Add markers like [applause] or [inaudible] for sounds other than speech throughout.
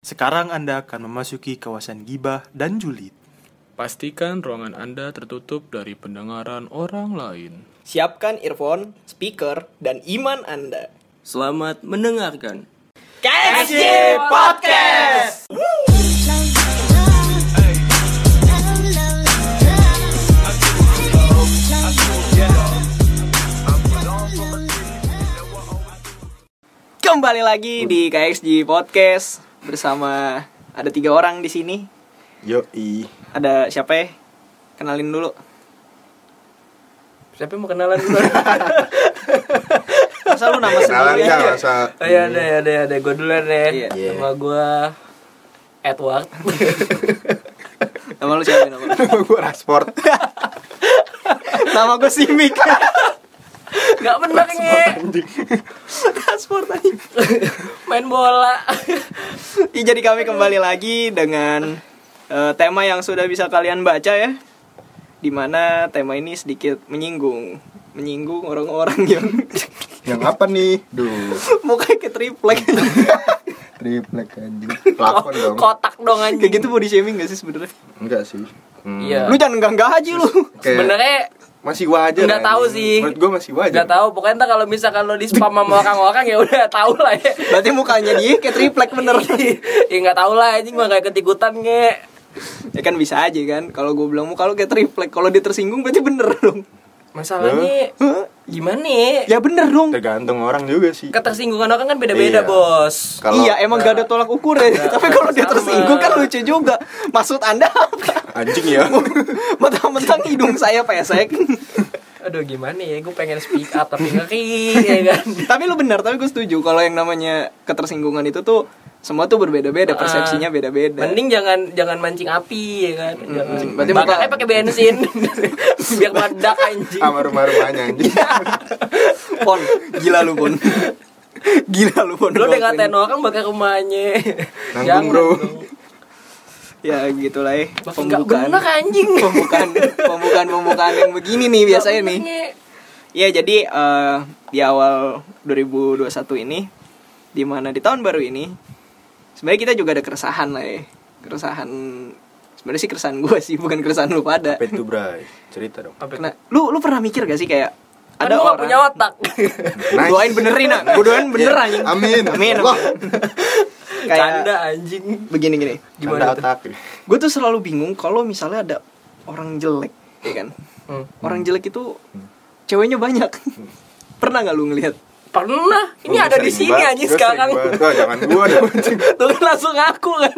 Sekarang Anda akan memasuki kawasan gibah dan julid. Pastikan ruangan Anda tertutup dari pendengaran orang lain. Siapkan earphone, speaker, dan iman Anda. Selamat mendengarkan. KSJ Podcast! Kembali lagi di KXG Podcast bersama ada tiga orang di sini. Yoi. Ada siapa ya? Kenalin dulu. Siapa yang mau kenalan dulu? [laughs] Masa lu nama Kenalan sendiri masa oh iya, ada ada ada gue duluan deh. Iya. Iya. Nama gue Edward. [laughs] Nama lu siapa [laughs] nama? lu? gue Rasport. nama gue Simik. Gak bener nge. Transport. Main bola. Ya, jadi kami kembali lagi dengan eh, tema yang sudah bisa kalian baca ya. Di mana tema ini sedikit menyinggung, menyinggung orang-orang yang Yang apa nih? Duh, mukanya kayak triplek. [laughs] triplek anjing. Plafon dong. Kotak dong anjing. kayak gitu body shaming gak sih sebenarnya? Enggak sih. Hmm. Iya. Lu jangan enggak enggak aja lu. Kayak Sebenarnya masih wajar. Nggak tahu sih. Menurut gue masih wajar. Gak tahu pokoknya ntar kalau misalkan lo di spam sama orang-orang ya udah tahu lah ya. Berarti mukanya dia kayak triplek bener. [laughs] ya nggak tahu lah anjing mah kayak ketikutan nge. ya kan bisa aja kan. Kalau gue bilang muka lu kayak triplek, kalau dia tersinggung berarti bener dong. Masalahnya Hah? gimana ya? Ya bener dong. Tergantung orang juga sih. Ketersinggungan orang kan beda-beda Iya. bos. Kalau iya emang gak ada tolak ukur ya Tapi kalau dia tersinggung kan lucu juga Maksud anda apa? anjing ya. [laughs] Mentang-mentang hidung saya pesek Aduh gimana ya, gue pengen speak up tapi ngeri ya kan Tapi lu benar, tapi gue setuju Kalau yang namanya ketersinggungan itu tuh Semua tuh berbeda-beda, persepsinya beda-beda. Mending jangan jangan mancing api ya kan? Jangan Berarti muka- pakai bensin. [laughs] Biar meledak anjing. Sama rumah-rumahnya anjing. Pon, gila lu Pon. Gila lu Pon. Lo udah ngatain orang bakar rumahnya. Nanggung, bro. Ya gitu lah ya Pembukaan. bener anjing. Pembukaan. Pembukaan Pembukaan yang begini nih biasanya nih. Iya jadi eh, di awal 2021 ini di mana di tahun baru ini sebenarnya kita juga ada keresahan lah ya keresahan sebenarnya sih keresahan gue sih bukan keresahan lu pada Apa itu, Bray? Cerita dong. Apa Kena, lu lu pernah mikir gak sih kayak Kan ada orang punya otak [laughs] Nice. doain benerin nak gue doain [laughs] bener Iya. anjing Amin. amin, Allah. [laughs] kayak Canda anjing begini gini Gimana otak? gue tuh selalu bingung kalau misalnya ada orang jelek ya kan Hmm. orang jelek itu ceweknya banyak pernah nggak lu ngelihat Pernah, ini Gua ada di sini gua sekarang. Wah, jangan gua. Tuh [laughs] kan langsung ngaku kan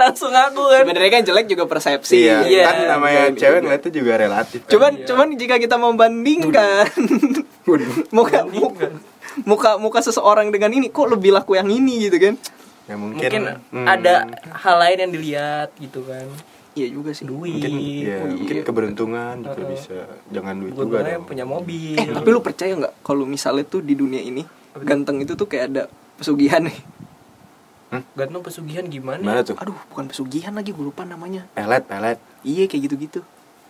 Langsung ngaku kan sebenarnya kan jelek juga persepsi Iya, Iya. kan namanya Iya. cewek ngeliatnya juga relatif. kan. Cuman Iya. cuman jika kita membandingkan [laughs] muka muka muka muka seseorang dengan ini kok lebih laku yang ini gitu kan? ya mungkin, Mungkin hmm, ada hal lain yang dilihat gitu kan Iya juga sih. Duit mungkin ya, Oh, iya. mungkin keberuntungan juga Uh-uh. bisa jangan duit Gue juga dong. punya mobil Eh tapi lu percaya nggak kalau misalnya tuh di dunia ini ganteng itu tuh kayak ada pesugihan nih? Ganteng pesugihan gimana? Mana tuh? Aduh bukan pesugihan lagi gue lupa namanya. Pelet, pelet. Iya kayak gitu-gitu.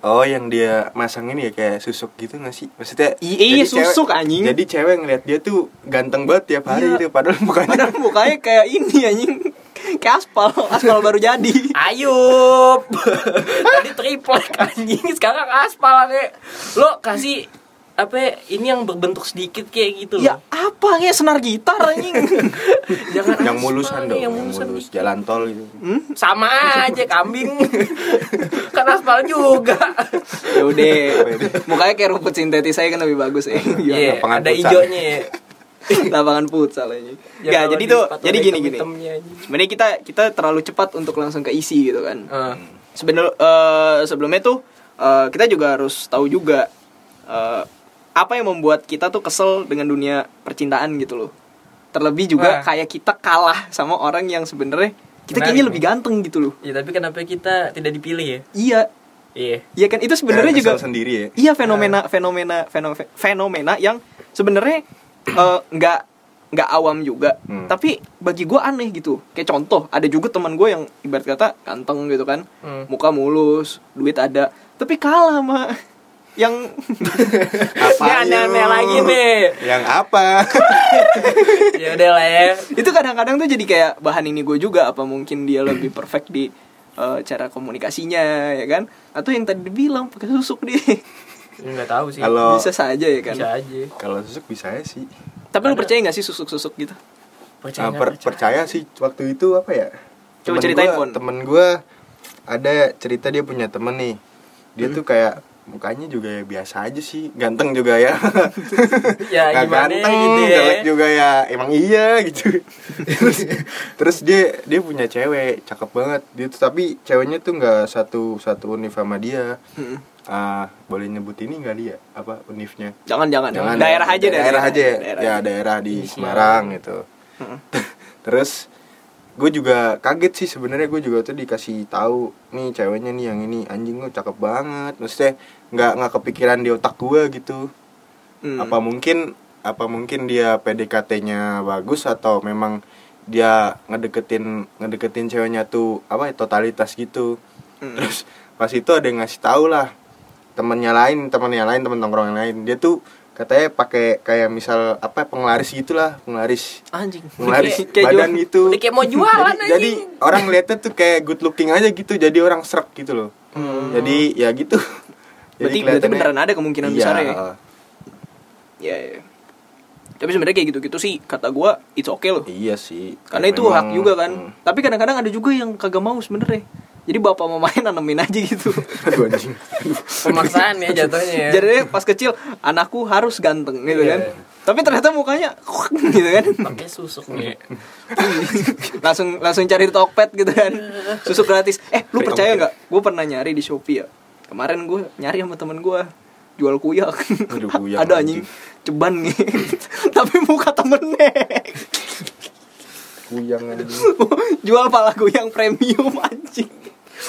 Oh, yang dia masang ini ya kayak susuk gitu gak sih? Maksudnya I- iya, jadi cewek- susuk, anjing. Jadi cewek ngeliat dia tuh ganteng banget tiap hari Iya. gitu padahal mukanya Padahal mukanya kayak ini anjing. Kayak aspal, aspal baru jadi. Ayub Tadi [laughs] triplek anjing Sekarang aspal kayak Lo kasih apa ya, ini yang berbentuk sedikit kayak gitu loh. Ya apa ya senar gitar anjing. [laughs] jangan yang mulusan nih, dong, yang mulus dikit. jalan tol gitu. Hmm? sama aja kambing [laughs] kan aspal juga Ya udah. Mukanya kayak rumput sintetis saya kan lebih bagus ya. Iya, lapangan ada hijaunya ya. [laughs] lapangan futsal aja. Ya, Ya, jadi di tuh jadi gini gini. aja. Sebenarnya kita kita terlalu cepat untuk langsung ke isi gitu kan. Eh, Sebenarnya eh, sebelumnya tuh eh, kita juga harus tahu juga eh, apa yang membuat kita tuh kesel dengan dunia percintaan gitu loh. Terlebih juga Wah. kayak kita kalah sama orang yang sebenarnya kita Menarik kayaknya lebih ganteng gitu loh. ya tapi kenapa kita tidak dipilih ya? Iya. Iya. Iya kan itu sebenarnya juga sendiri ya. Iya fenomena fenomena fenomena fenomena yang sebenarnya eh, nggak nggak awam juga, Hmm. tapi bagi gue aneh gitu. Kayak contoh, ada juga teman gue yang ibarat kata ganteng gitu kan, Hmm. muka mulus, duit ada, tapi kalah sama [laughs] yang [laughs] Apa Ini aneh-aneh lagi nih. Yang apa? [laughs] Ya udah lah ya. itu kadang-kadang tuh jadi kayak bahan ini gue juga apa mungkin dia lebih perfect di eh, cara komunikasinya ya kan atau yang tadi dibilang pakai susuk dia Enggak tahu sih. Kalau bisa saja ya kan bisa aja. kalau susuk bisa ya sih. tapi lu percaya nggak sih susuk-susuk gitu Percaya Nah, per- percaya sih waktu itu apa ya? Coba Temen ceritain, gua-. Temen gue ada cerita dia punya temen nih. Dia Hmm. tuh kayak mukanya juga ya biasa aja sih, ganteng juga ya. [laughs] Ya, gimana ganteng, gitu ya. jelek juga ya. Emang iya gitu. terus, [laughs] terus dia dia punya cewek, cakep banget. Dia tuh tapi ceweknya tuh nggak satu satu univ sama dia. Mm. Ah, boleh nyebut ini nggak dia? Apa univnya? jangan jangan, Jangan daerah ya, aja deh, daerah aja. Ya daerah ya daerah di Di Semarang gitu. Mm. [laughs] terus gue juga kaget sih sebenarnya. Gue juga tuh dikasih tahu nih ceweknya nih yang ini. Anjing lu cakep banget. Maksudnya nggak nggak kepikiran di otak gue gitu. Hmm. apa mungkin apa mungkin dia PDKT-nya bagus atau memang dia ngedeketin ngedeketin ceweknya tuh apa ya totalitas gitu. Hmm. terus pas itu ada yang ngasih tahu lah temennya lain temennya lain temen tongkrong yang lain. Dia tuh katanya pakai kayak misal apa penglaris gitulah penglaris. Anjing. Penglaris Kayak badan jual- gitu. kayak mau jualan [laughs] jadi, jadi orang lihatnya tuh kayak good looking aja gitu jadi orang serak gitu loh. Jadi ya gitu. Hmm. berarti berarti beneran ada kemungkinan iya, besar ya? ya, ya. tapi sebenarnya kayak gitu-gitu sih kata gua it's okay loh. Iya sih. Karena itu Memang, hak juga kan. Hmm. tapi kadang-kadang ada juga yang kagak mau sebenarnya jadi bapak mau main nanemin aja gitu. Aduh anjing. Pemaksaan ya jatuhnya ya. jadi pas kecil anakku harus ganteng gitu Iya. kan. Tapi ternyata mukanya [laughs] gitu kan. Pakai susuk nih. [laughs] langsung langsung cari di Tokped gitu kan. Susu gratis. Eh lu percaya nggak? Gue pernah nyari di Shopee ya. Kemarin gue nyari sama temen gue jual kuyak. Aduh, kuyak, [laughs] ada anjing. Ceban nih. Tapi muka temennya kuyang anjing [laughs] jual pala kuyang premium anjing.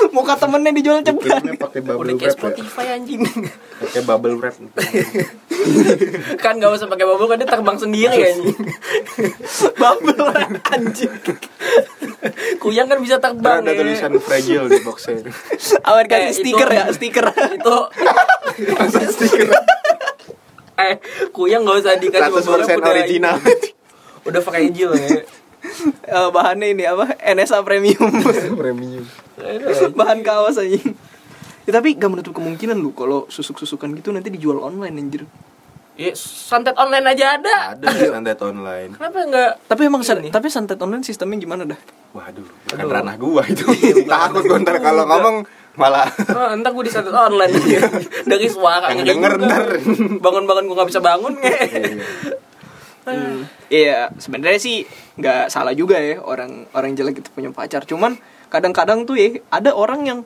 Muka temennya dijual Bikinnya pakai bubble wrap ya? Spotify anjing. pakai bubble wrap. [laughs] Kan gak usah pakai bubble kan dia terbang sendiri anjing. [laughs] bubble anjing. Kuyang kan bisa terbang ada ya. tulisan fragile di boxnya. Awan kasih Eh, stiker ya stiker. Itu Eh, kuyang gak usah dikasih 100% bubble wrap, udah- original. Udah pakai hijau ya. [laughs] Eh, bahannya ini apa? NSA premium. Premium. [laughs] Bahan kaos anjing ya, tapi gak menutup kemungkinan lu kalau susuk-susukan gitu nanti dijual online anjir. Ya, santet online aja ada. ada di santet online. Kenapa enggak? tapi emang san- Ini. tapi santet online sistemnya gimana dah? Waduh bukan Aduh. ranah gua itu. [laughs] Takut gua ntar kalau ngomong malah. Oh, entar gue disantet online. Dari suaranya Yang denger ntar. Bangun-bangun gue gak bisa bangun nge. Iya, sebenarnya sih nggak salah juga ya orang orang jelek itu punya pacar. Cuman kadang-kadang tuh ya ada orang yang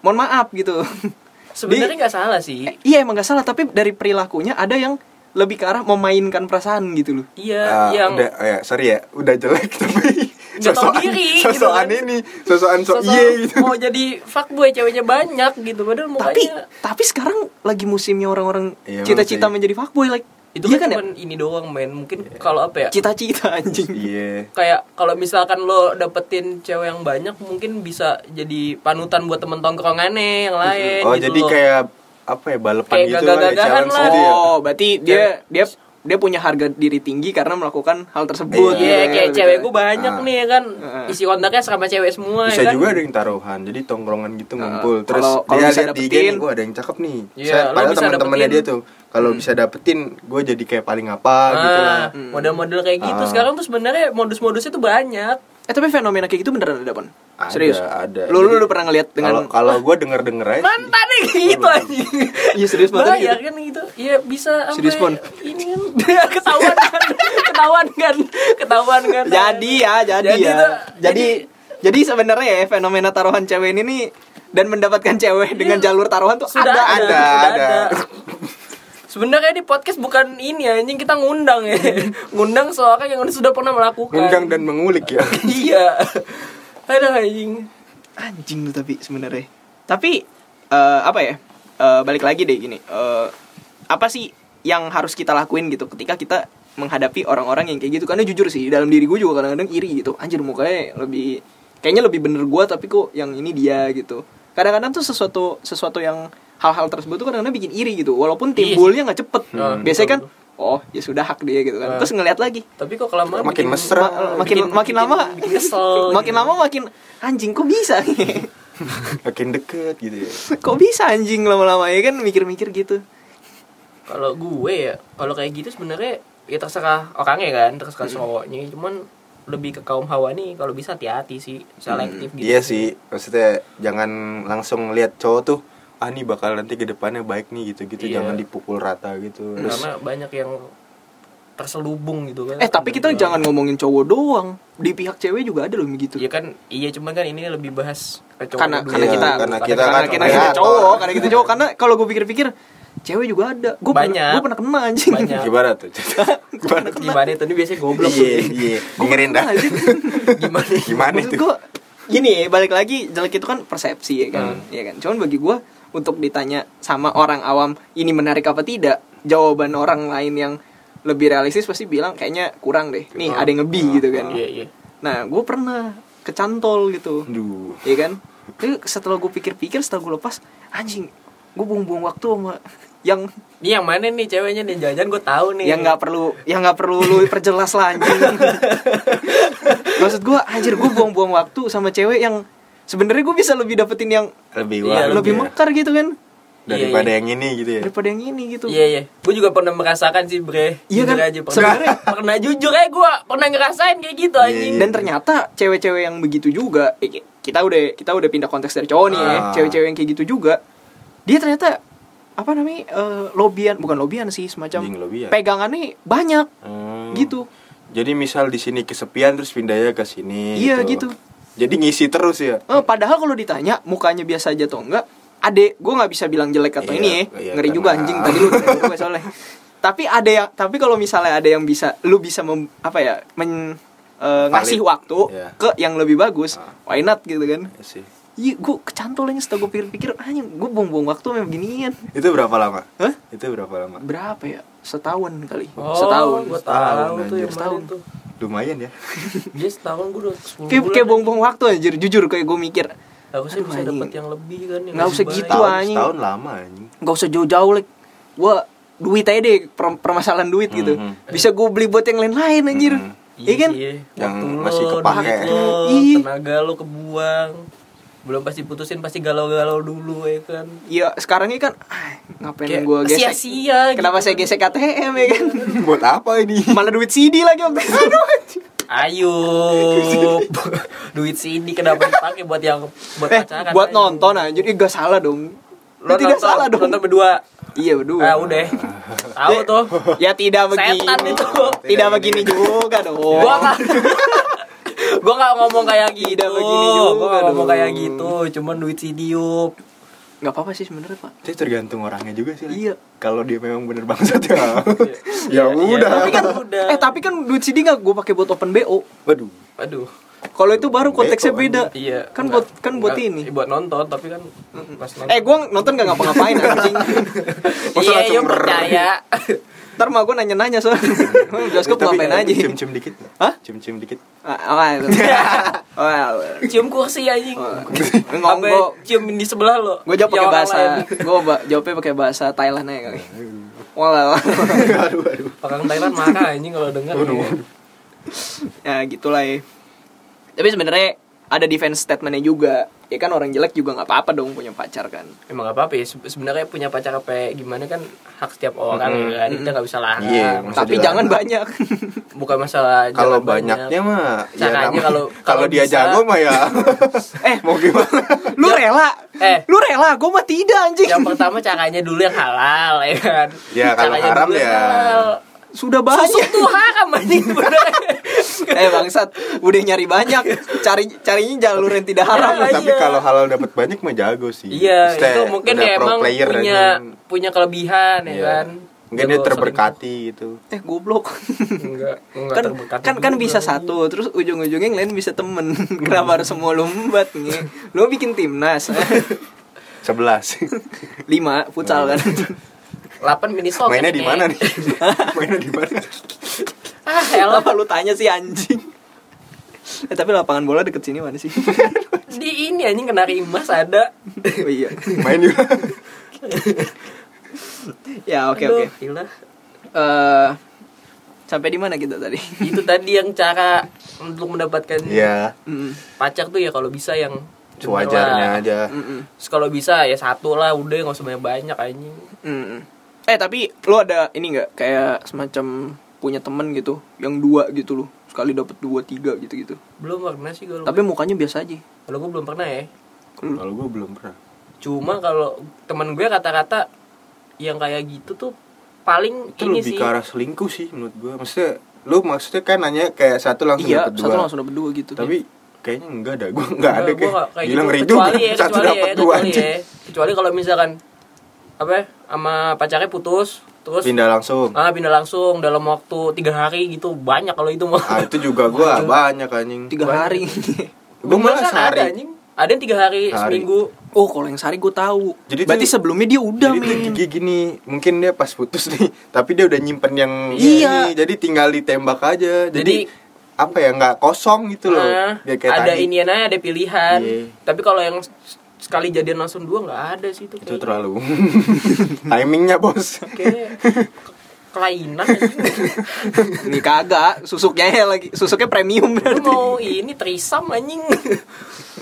mohon maaf gitu. [laughs] Sebenarnya nggak salah sih. Eh, iya emang nggak salah, tapi dari perilakunya ada yang lebih ke arah memainkan perasaan gitu loh. Iya, Ah, yang udah oh ya sorry ya udah jelek [laughs] tapi sosokan diri, gitu kan. ini sosokan sok sosok iye gitu mau jadi fuckboy ceweknya banyak gitu padahal Tapi mukanya tapi sekarang lagi musimnya orang-orang Iya, cita-cita sih. menjadi fuckboy like itu iya kan, kan ya? ini doang men mungkin kalau apa ya Cita-cita anjing. iya kayak kalau misalkan lo dapetin cewek yang banyak mungkin bisa jadi panutan buat temen tongkrongannya yang lain oh gitu jadi loh. kayak apa ya balapan Kayak gitu ya, challenge lah. gitu ya Oh, berarti dia dia dia punya harga diri tinggi karena melakukan hal tersebut. Iya, Iya, gitu. kayak cewek gue banyak Ah. nih ya kan? Ah. isi kontaknya sama cewek semua bisa ya kan? juga ada yang taruhan jadi tongkrongan gitu ngumpul. Terus kalau- kalau dia bisa lihat di IG nih gue ada yang cakep nih. Iya, Saya- padahal teman-temannya dia tuh kalau bisa dapetin gue jadi kayak paling apa gitu lah. Ah, model-model kayak gitu. Ah. sekarang tuh sebenarnya modus-modusnya tuh banyak Eh tapi fenomena kayak gitu beneran ada Pon? Ada, Serius? ada. Lu lu, lu pernah ngeliat dengan kalau gue denger denger aja sih. mantannya gitu anjing Iya serius mantannya Bayar gitu? kan gitu Iya bisa [laughs] Serius, Pon? Ini kan [laughs] Ketahuan kan Ketahuan kan Ketahuan kan Jadi ya, jadi, Jadi ya. tuh, jadi jadi sebenarnya ya fenomena taruhan cewek ini nih dan mendapatkan cewek dengan jalur taruhan tuh Iya. Sudah ada. ada, ada, ada. [laughs] Sebenarnya di podcast bukan ini ya, anjing kita ngundang ya. [laughs] ngundang seorang yang sudah pernah melakukan. ngundang dan mengulik ya [laughs] iya. Aduh anjing. Anjing lu tapi sebenarnya. Tapi eh, apa ya? Eh, balik lagi deh gini. Eh, apa sih yang harus kita lakuin gitu ketika kita menghadapi orang-orang yang kayak gitu karena jujur sih dalam diri gue juga kadang-kadang iri gitu anjir mukanya lebih kayaknya lebih bener gue tapi kok yang ini dia gitu kadang-kadang tuh sesuatu sesuatu yang hal-hal tersebut tuh kadang-kadang bikin iri gitu walaupun Iya timbulnya nggak cepet Hmm, biasanya kan oh ya sudah hak dia gitu kan Hmm. terus ngeliat lagi Tapi kok kelamaan Makin bikin- mesra. ma- makin makin lama bikin kesel. [laughs] makin gitu. lama makin anjing kok bisa [laughs] makin deket gitu ya [laughs] kok bisa anjing lama-lama ya kan mikir-mikir gitu Kalau gue ya, kalau kayak gitu sebenarnya ya terserah orangnya kan, terserah cowoknya. Cuman lebih ke kaum hawa nih kalau bisa hati-hati sih, selektif gitu. iya sih maksudnya jangan langsung lihat cowok tuh ah nih bakal nanti ke depannya baik nih gitu-gitu Iya. jangan dipukul rata gitu terus Karena banyak yang terselubung gitu kan. eh tapi kita jangan ngomongin cowok doang di pihak cewek juga ada loh begitu Iya kan, iya cuman kan ini lebih bahas ke cowok karena dulu. karena Iya, kita karena karena kita karena kan kita, kita cowok karena kita cowok karena kalau gue pikir-pikir cewek juga ada gue pernah Banyak. gue pernah kena anjing Banyak. gimana tuh [laughs] gimana kena Gimana itu? Ini biasanya goblok. iya iya dengerin dah [laughs] Gimana? gimana itu gue gini ya balik lagi jelek itu kan persepsi ya kan Hmm. ya kan cuman bagi gue untuk ditanya sama orang awam ini menarik apa tidak jawaban orang lain yang lebih realistis pasti bilang kayaknya kurang deh nih ada yang lebih gitu kan Iya, iya. nah gue pernah kecantol gitu Duh. ya kan tapi setelah gue pikir-pikir setelah gue lepas anjing gue buang-buang waktu sama yang Ini yang mana nih ceweknya nih? Jangan-jangan gue tahu nih. yang nggak perlu yang nggak perlu lu perjelas lah anjing [laughs] maksud gue anjir gue buang-buang waktu sama cewek yang sebenarnya gue bisa lebih dapetin yang lebih Iya, wah lebih ya. mekar gitu kan daripada Iya, yang ini gitu ya daripada yang ini gitu Iya iya, gue juga pernah merasakan sih bre. Iya Jujur kan? aja pernah. Sebenarnya- pernah jujur aja gue pernah ngerasain kayak gitu Iya, anjing. iya. dan ternyata cewek-cewek yang begitu juga eh, kita udah kita udah pindah konteks dari cowok nih ya Ah. cewek-cewek yang kayak gitu juga dia ternyata apa namanya eh, lobian bukan lobian sih semacam lobian. pegangannya banyak Hmm. gitu jadi misal di sini kesepian terus pindahnya ke sini Iya, gitu. Jadi ngisi terus ya Eh, padahal kalau ditanya mukanya biasa aja atau enggak, ade gue nggak bisa bilang jelek atau Iya, ini ya, iya, ngeri juga anjing tadi lu juga soalnya. [laughs] Tapi ada yang, tapi kalau misalnya ada yang bisa, lu bisa mem, apa ya, men, eh, ngasih waktu Iya. ke yang lebih bagus, Ah. why not gitu kan? Ya Iya, gue kecantolnya setelah gue pikir-pikir, anjing gue buang-buang waktu sama beginian. itu berapa lama Hah? itu berapa lama Berapa ya? Setahun kali. Oh, setahun. Gue Setahun, tahu tuh Setahun. tuh. lumayan ya Dia [laughs] setahun gue udah 10 Kayak bulan. kayak buang-buang waktu anjir, jujur kayak gue mikir. Aku sih bisa dapat yang lebih kan. yang Nggak usah baik. gitu, anjing. setahun lama anjing Gak usah jauh-jauh like. Gua duit aja deh per- permasalahan duit gitu. Mhm. Bisa gue beli buat yang lain-lain anjir. Mhm. Iya kan? sih, Yang waktu masih kepake. lo, Iya. tenaga lo kebuang. Belum pasti putusin pasti galau-galau dulu ya kan. Iya, sekarang ini kan ah, ngapain Kayak gua gesek? sia-sia Kenapa gitu. saya gesek ATM ya kan? [laughs] buat apa ini Malah duit CD lagi waktu [laughs] itu. Ayo, [laughs] duit sini kenapa dipakai buat yang buat eh, pacaran? buat ayo. nonton aja. Ih, gak salah dong. Lo Ya, tidak nonton, salah dong. Nonton berdua. Iya, berdua. Ah udah. Tahu tuh. Ya tidak begini. Setan itu. Tidak begini juga dong. Gua nggak Gua nggak ngomong kayak gitu. Tidak begini juga Gua nggak ngomong dong. kayak gitu. Cuman duit si diup. Gak apa-apa sih sebenarnya, Pak. itu tergantung orangnya juga sih Iya. kalau dia memang bener bangsat ya [laughs] Iya, ya udah Tapi kan udah. eh tapi kan duit CD gak gue pakai buat open BO. waduh Aduh. Kalau itu baru konteksnya Beko, beda. Iya. Kan enggak- buat kan buat enggak- ini. iya, buat nonton tapi kan pas nonton. Eh, gue nonton gak ngapa-ngapain anjing. [laughs] Iya, langsung iya percaya. [laughs] Ntar mah gue nanya-nanya soalnya. [laughs] Bioskop Tapi ngapain aja? cium-cium dikit Hah? cium-cium dikit Ah. Oh, [laughs] [laughs] Cium kursi anjing. Ngomong gue cium di sebelah lo. gue jawab pakai bahasa gue jawabnya pakai bahasa Thailand aja kali. Walah. aduh aduh Orang Thailand marah anjing kalau denger. ya gitulah ya. Tapi sebenarnya ada defense statementnya juga. Ya kan orang jelek juga nggak apa-apa dong punya pacar kan. Emang gak apa-apa ya Se- sebenarnya punya pacar apa gimana kan hak setiap orang ya kan kita nggak bisa larang. Iya, Masa Tapi dilarang? jangan banyak. [laughs] Bukan masalah kalau banyaknya mah Caranya nama- kalau- [laughs] kalau kalau dia bisa- jago mah ya [laughs] eh, mau gimana lu rela? Eh. Lu rela? Gue mah tidak anjing. yang pertama caranya dulu yang halal ya kan. Ya, kalau Caranya haram ya. halal. Sudah banyak. tuh haram anjing eh bangsat, udah nyari banyak. Cari carinya jalur yang tidak haram. Ya, tapi iya. kalau halal dapat banyak mah jago sih Iya, Maksudnya itu mungkin pro emang punya aja. punya kelebihan ya Iya. kan. mungkin dia terberkati gitu Eh goblok. Enggak, enggak kan terberkati kan kan juga. bisa satu terus ujung-ujungnya yang lain bisa temen [laughs] kenapa harus semua lombat nih lo bikin timnas sebelas lima futsal kan 8 mini sok. [laughs] mainnya di mana nih mainnya di mana Ah, elah. lu tanya sih anjing eh tapi lapangan bola deket sini mana sih [laughs] Di ini anjing kena rimas ada. oh iya main mana [laughs] ya oke oke gila. Eh, sampai di mana kita tadi itu tadi yang cara untuk mendapatkan Iya, Mm, pacar tuh ya kalau bisa yang sewajarnya lah. aja. mm, mm, Terus kalau bisa ya satu lah udah nggak usah banyak banyak anjing mm, mm. Eh tapi lo ada ini nggak kayak semacam punya temen gitu yang dua gitu loh sekali dapat dua tiga gitu gitu belum pernah sih kalau tapi mukanya biasa aja kalau gue belum pernah ya Kalau gue belum pernah. cuma kalau teman gue kata-kata yang kayak gitu tuh paling Itu ini lebih sih ke arah selingkuh sih menurut gue. Maksudnya lu maksudnya kan nanya kayak satu langsung iya dapet satu dua. langsung dapat dua gitu Tapi kayaknya enggak ada. Gue enggak ada kayak. kayak Gila gitu. ngeri juga. kecuali ya Satu kecuali ya dapat dua kecuali anjing. ya kecuali kalau misalkan apa ya, sama pacarnya putus terus Pindah langsung. ah pindah langsung dalam waktu tiga hari gitu banyak kalau itu mah Ah itu juga [laughs] gue banyak anjing. tiga hari [laughs] Gue malah Beneran ada, sehari. anjing. ada yang tiga hari, Hari. seminggu oh kalau yang sehari gue tahu Jadi berarti tuh- sebelumnya dia udah Jadi tuh men gigi gini, mungkin dia pas putus nih, [laughs] tapi dia udah nyimpen yang Iya. ini, jadi tinggal ditembak aja. Jadi, Jadi, apa ya nggak kosong gitu loh. Ya, kayak ada tadi. inian aja ada pilihan Iya. tapi kalau yang sekali jadian langsung dua nggak ada sih itu Itu kayaknya. terlalu [laughs] timingnya bos. kayak ke- kelainan [laughs] ini kagak susuknya ya lagi susuknya premium Lu berarti mau ini trisam anjing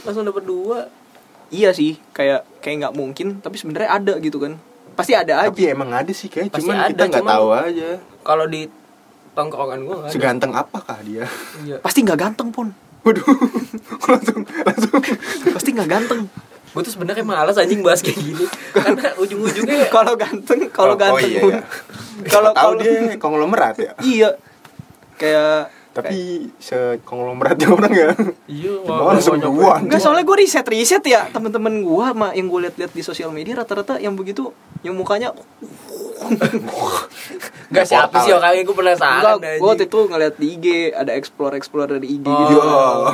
langsung dapat dua iya sih kayak kayak nggak mungkin tapi sebenarnya ada gitu kan pasti ada aja Tapi emang ada sih kayak, Pasti cuman ada, kita nggak tahu aja. kalau di tongkrongan gua nggak ada Seganteng apakah dia? iya. pasti nggak ganteng pun Waduh, [laughs] langsung langsung. pasti nggak ganteng gue tuh sebenarnya malas anjing bahas kayak gini karena ujung-ujungnya [laughs] kalau ganteng kalau Oh, oh ganteng iya, pun iya. [laughs] kalau tahu kalau dia konglomerat ya. iya kayak Tapi sekonglomeratnya orang ya. iya langsung banyak- dua? Enggak soalnya gue riset riset ya teman-teman gue sama yang gue lihat-lihat di sosial media rata-rata yang begitu yang mukanya [laughs] Nggak siapa sih ya? orangnya gue penasaran enggak gue waktu itu ngeliat di IG ada explore explore dari IG Oh. gitu Oh.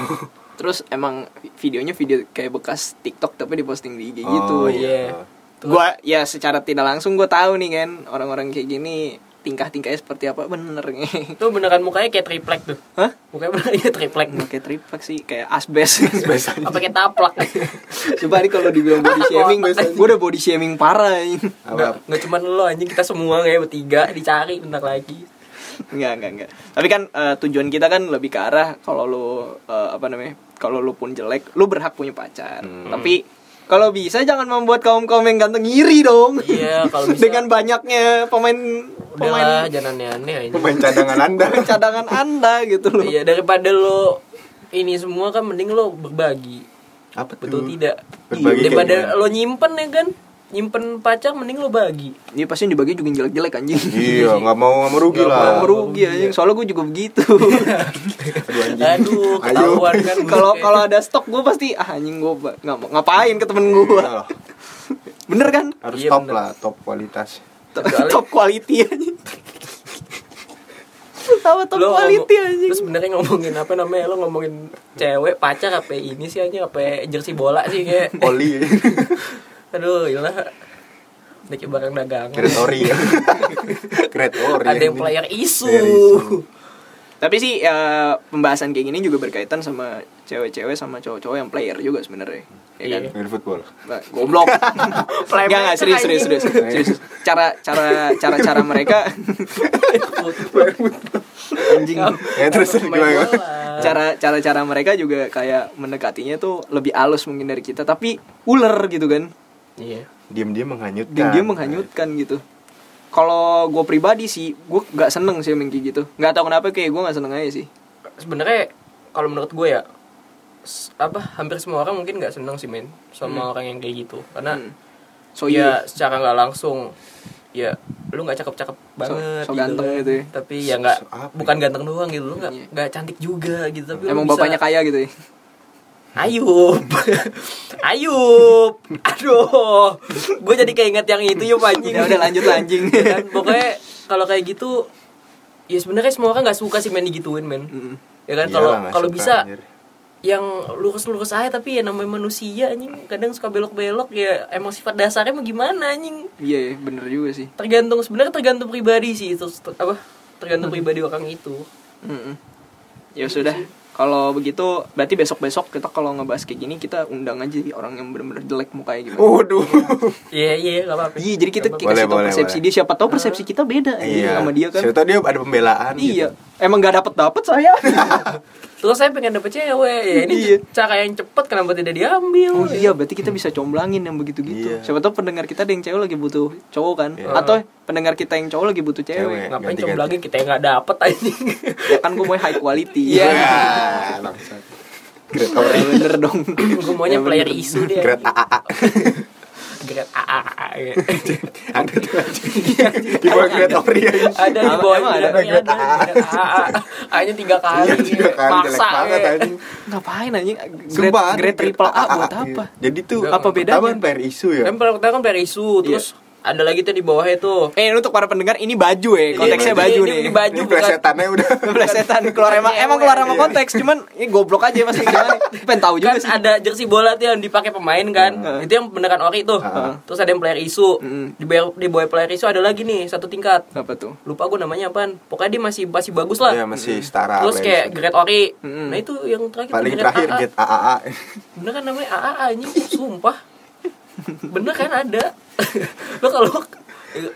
Terus emang videonya video kayak bekas TikTok tapi diposting di IG Oh, gitu iya. gue ya secara tidak langsung gue tahu nih kan orang-orang kayak gini tingkah-tingkahnya seperti apa bener nih. [laughs] Tuh beneran mukanya kayak triplek tuh. Hah? Mukanya beneran kayak triplek. Nggak kayak triplek sih kayak asbes. [laughs] Apa kayak taplak? Coba nih kalau dibilang body shaming gue udah body shaming parah ini nggak nggak cuma lo anjing. Kita semua kayak bertiga dicari bentar lagi Enggak, enggak, enggak. Tapi kan eh, tujuan kita kan lebih ke arah kalau lu eh, apa namanya? Kalau lu pun jelek, lu berhak punya pacar. Hmm. Tapi kalau bisa jangan membuat kaum-kaum yang ganteng iri dong. iya kalau [laughs] bisa Dengan banyaknya pemain udahlah pemain jangan aneh-aneh anjing Pemain cadangan Anda. [laughs] cadangan Anda gitu loh. iya daripada lo ini semua kan mending lo berbagi Apa tuh? betul tidak Berbagi kayak daripada lo nyimpen ya kan nyimpen pacar mending lo bagi Ini pasti yang dibagi juga yang jelek-jelek anjing. Iya, nggak mau nggak mau rugi lah. Nggak merugi anjing. Soalnya gue juga begitu. [laughs] Aduh anjing. aduh ketahuan kan [laughs] Kalau kalau ada stok gue pasti ah anjing gue nggak mau ngapain ke temen gue. Iya, [laughs] Bener kan? Harus Iya, top bener. lah, top kualitas. Top quality anjing. Tahu top lo quality anjing. Terus sebenarnya ngomongin apa namanya lo ngomongin cewek pacar apa ini sih aja apa jersey bola sih kayak Oli, aduh Udah kayak barang dagangan Great Ori ya. Great [laughs] Ori. ada yang player isu Player isu. Tapi sih ya, pembahasan kayak gini juga berkaitan sama cewek-cewek sama cowok-cowok yang player juga sebenarnya. Ya kan? Iya. Main football. Nah, goblok. [laughs] Enggak enggak serius serius serius. serius. Cara cara cara cara mereka anjing. Ya terus gimana? bola. Cara cara cara mereka juga kayak mendekatinya tuh lebih halus mungkin dari kita tapi ular gitu kan. Iya Diam-diam menghanyutkan. Dan dia menghanyutkan gitu. Kalau gue pribadi sih, gue nggak seneng sih kayak gitu. Nggak tahu kenapa kayak gue nggak seneng aja sih. sebenarnya kalau menurut gue ya apa hampir semua orang mungkin nggak seneng sih men sama orang yang kayak gitu karena Hmm. So ya iya. secara nggak langsung ya lu nggak cakep-cakep banget so ganteng kan. gitu ya. tapi ya nggak So bukan ganteng doang gitu lu nggak Iya. nggak cantik juga gitu tapi Emang bisa- bapaknya kaya gitu ya. Ayub [laughs] Ayub Aduh Gue jadi keinget yang itu yuk anjing Ya udah lanjut anjing. [laughs] Kan? Pokoknya kalau kayak gitu Ya sebenarnya semua orang gak suka sih main digituin men Mm. Ya kan kalau kalau bisa anjir. yang lurus-lurus aja tapi ya namanya manusia anjing kadang suka belok-belok ya emang sifat dasarnya mau gimana anjing Iya, iya, bener juga sih. tergantung sebenarnya tergantung pribadi sih itu apa tergantung pribadi orang itu Mm-mm. Ya sudah, Kalau begitu berarti besok-besok kita kalau ngebahas kayak gini kita undang aja orang yang bener-bener jelek mukanya gimana. Waduh. [laughs] Iya iya nggak apa-apa. Iya, jadi kita kasih tahu persepsi boleh. dia. Siapa tahu persepsi kita beda Iya. sama dia kan. Siapa tahu dia ada pembelaan. Iya. gitu. Emang gak dapet dapet saya. [laughs] Terus saya pengen dapet cewek. Ya ini Iya. cara yang cepet kenapa tidak diambil? Oh iya, berarti kita bisa comblangin yang begitu-gitu. Iya. Siapa tahu pendengar kita ada yang cewek lagi butuh cowok kan? Iya. Atau pendengar kita yang cowok lagi butuh cewek. Cewek. Ngapain Ganti-ganti. comblangin kita yang nggak dapet anjing. Ya kan gue mau high quality. [laughs] Iya. Ya, Oh, Ori. bener dong. Gue maunya Ya, player isu dia. Great [laughs] AAA. ya. Ada tuh aja. Di bawah Great Ori. Ada di bawah ada? Great AAA. Hanya tiga kali. Iya, tiga kali jelek Maksa, banget ya. anjing. Ngapain anjing? Grade, grade triple A buat gitu. apa? Jadi tuh Apa bedanya? Pertama kan player isu ya. Kan pertama kan player isu terus ada lagi tuh di bawahnya tuh. Eh, untuk para pendengar ini baju ya, konteksnya Ini- baju ini- nih. Ini baju Ini bukan. plesetannya udah. [laughs] Plesetan keluar emang emang keluar sama konteks, cuman ini goblok aja pasti gimana. [laughs] Pengen tahu juga Kan sih. ada jersey bola tuh yang dipakai pemain kan. Itu yang beneran ori tuh. Terus ada yang player isu. Di bawah di bawah player isu ada lagi nih satu tingkat. Apa tuh? Lupa gue namanya apaan. Pokoknya dia masih masih bagus lah. Iya, masih setara. Terus kayak grade ori. Nah itu yang terakhir paling grade terakhir. Get AAA. Bener kan namanya AA anjing sumpah. Bener kan ada. [laughs] Lo kalau lo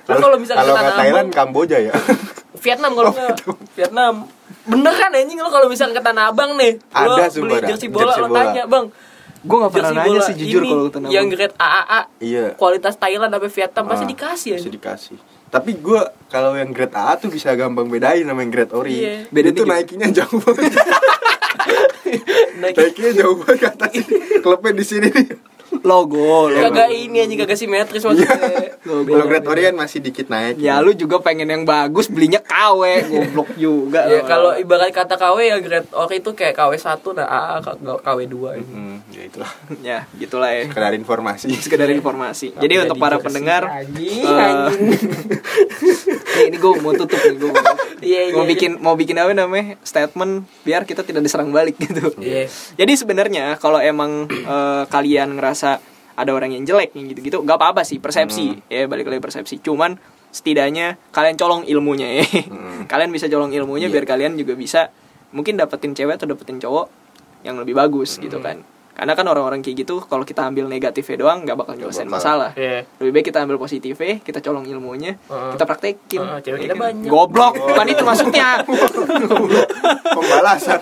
kalau misalnya kalau ke Thailand Abang, Kamboja ya. [laughs] Vietnam kalau nggak Vietnam. Bener kan anjing lo kalau misalnya ke Tanah Abang nih, lo Ada, beli sumpah ada. jersey bola Jersey lo bola. tanya, "Bang, Gue gak pernah nanya bola sih jujur kalau ke Tanah yang Abang. grade AAA Iya. kualitas Thailand sampai Vietnam pasti Ah, dikasih ya Bisa dikasih. Tapi gue kalau yang grade AA tuh bisa gampang bedain sama yang grade ori. Iya. Beda itu dikit. naikinya jauh banget. [laughs] Naik- naikinya jauh banget ke atas. Klubnya di sini nih. Logo, logo. kagak ini aja kagak simetris maksudnya [laughs] Logo. Kalau grade ori kan masih dikit naik. Ya lu juga pengen yang bagus belinya KW, goblok juga. ya kalau ibarat kata KW ya grade ori itu kayak KW 1 nah AA KW 2 Hmm, ya itulah. [laughs] ya gitulah ya. Sekedar informasi. [laughs] Sekedar informasi. Jadi untuk para pendengar anjing eh, anjing ini gue mau tutup nih gue mau, Iya, iya, mau iya. bikin mau bikin apa namanya statement biar kita tidak diserang balik gitu. Iya. Jadi sebenarnya kalau emang eh, kalian ngerasa ada orang yang jelek yang gitu-gitu, nggak apa-apa sih persepsi ya balik lagi persepsi. Cuman setidaknya kalian colong ilmunya ya. [laughs] kalian bisa colong ilmunya biar kalian juga bisa mungkin dapetin cewek atau dapetin cowok yang lebih bagus gitu kan. Karena kan orang-orang kayak gitu kalau kita ambil negatifnya doang nggak bakal nyelesain masalah. Iya. Lebih baik kita ambil positifnya, kita colong ilmunya, Heeh. kita praktekin. Heeh, cewek Ya kita kan? banyak. Goblok, bukan itu maksudnya. [laughs] Pembalasan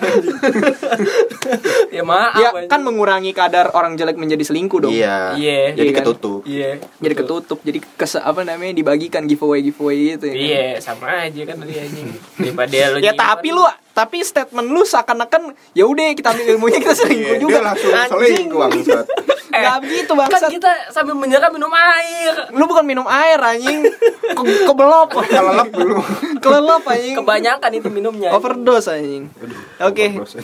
ya maaf ya anjing. kan mengurangi kadar orang jelek menjadi selingkuh dong. Iya. Iya. Jadi Iya kan? ketutup. Iya. Jadi ketutup, jadi kese apa namanya dibagikan giveaway giveaway gitu ya. kan? Iya, sama aja kan tadi anjing. Daripada lu Ya tapi lu tapi statement lu seakan-akan ya udah kita ambil ilmunya kita selingkuh Iya, juga. dia langsung Anjing. selingkuh [laughs] bangsat. Gak begitu kan bangsat. kita sambil menyerah minum air. Lu bukan minum air anjing. [laughs] Ke- Kebelop. Kelelep dulu. [laughs] Kelelep anjing. Kebanyakan itu minumnya. Overdose anjing. Oke. overdose.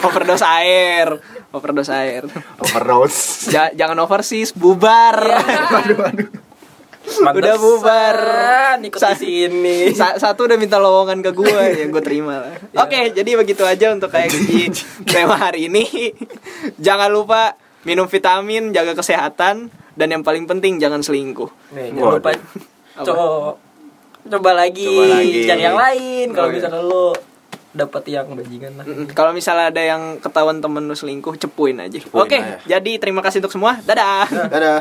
Overdose air. Overdose air. Overdose. Ja- jangan oversis, bubar. Aduh, aduh. Udah bubar. Ikut Sa- sini. Sa- satu udah minta lowongan ke gue ya gue terima lah. Oke, jadi begitu aja untuk kayak di tema hari ini. Jangan lupa minum vitamin, jaga kesehatan, dan yang paling penting jangan selingkuh. Nih, jangan lupa. Coba coba lagi, Coba lagi. cari yang lain kalau Oke. misalkan lu dapat yang bajingan lah. Kalau misalnya ada yang ketahuan temen lu selingkuh, cepuin aja. Oke, aja. jadi terima kasih untuk semua. Dadah. Dadah.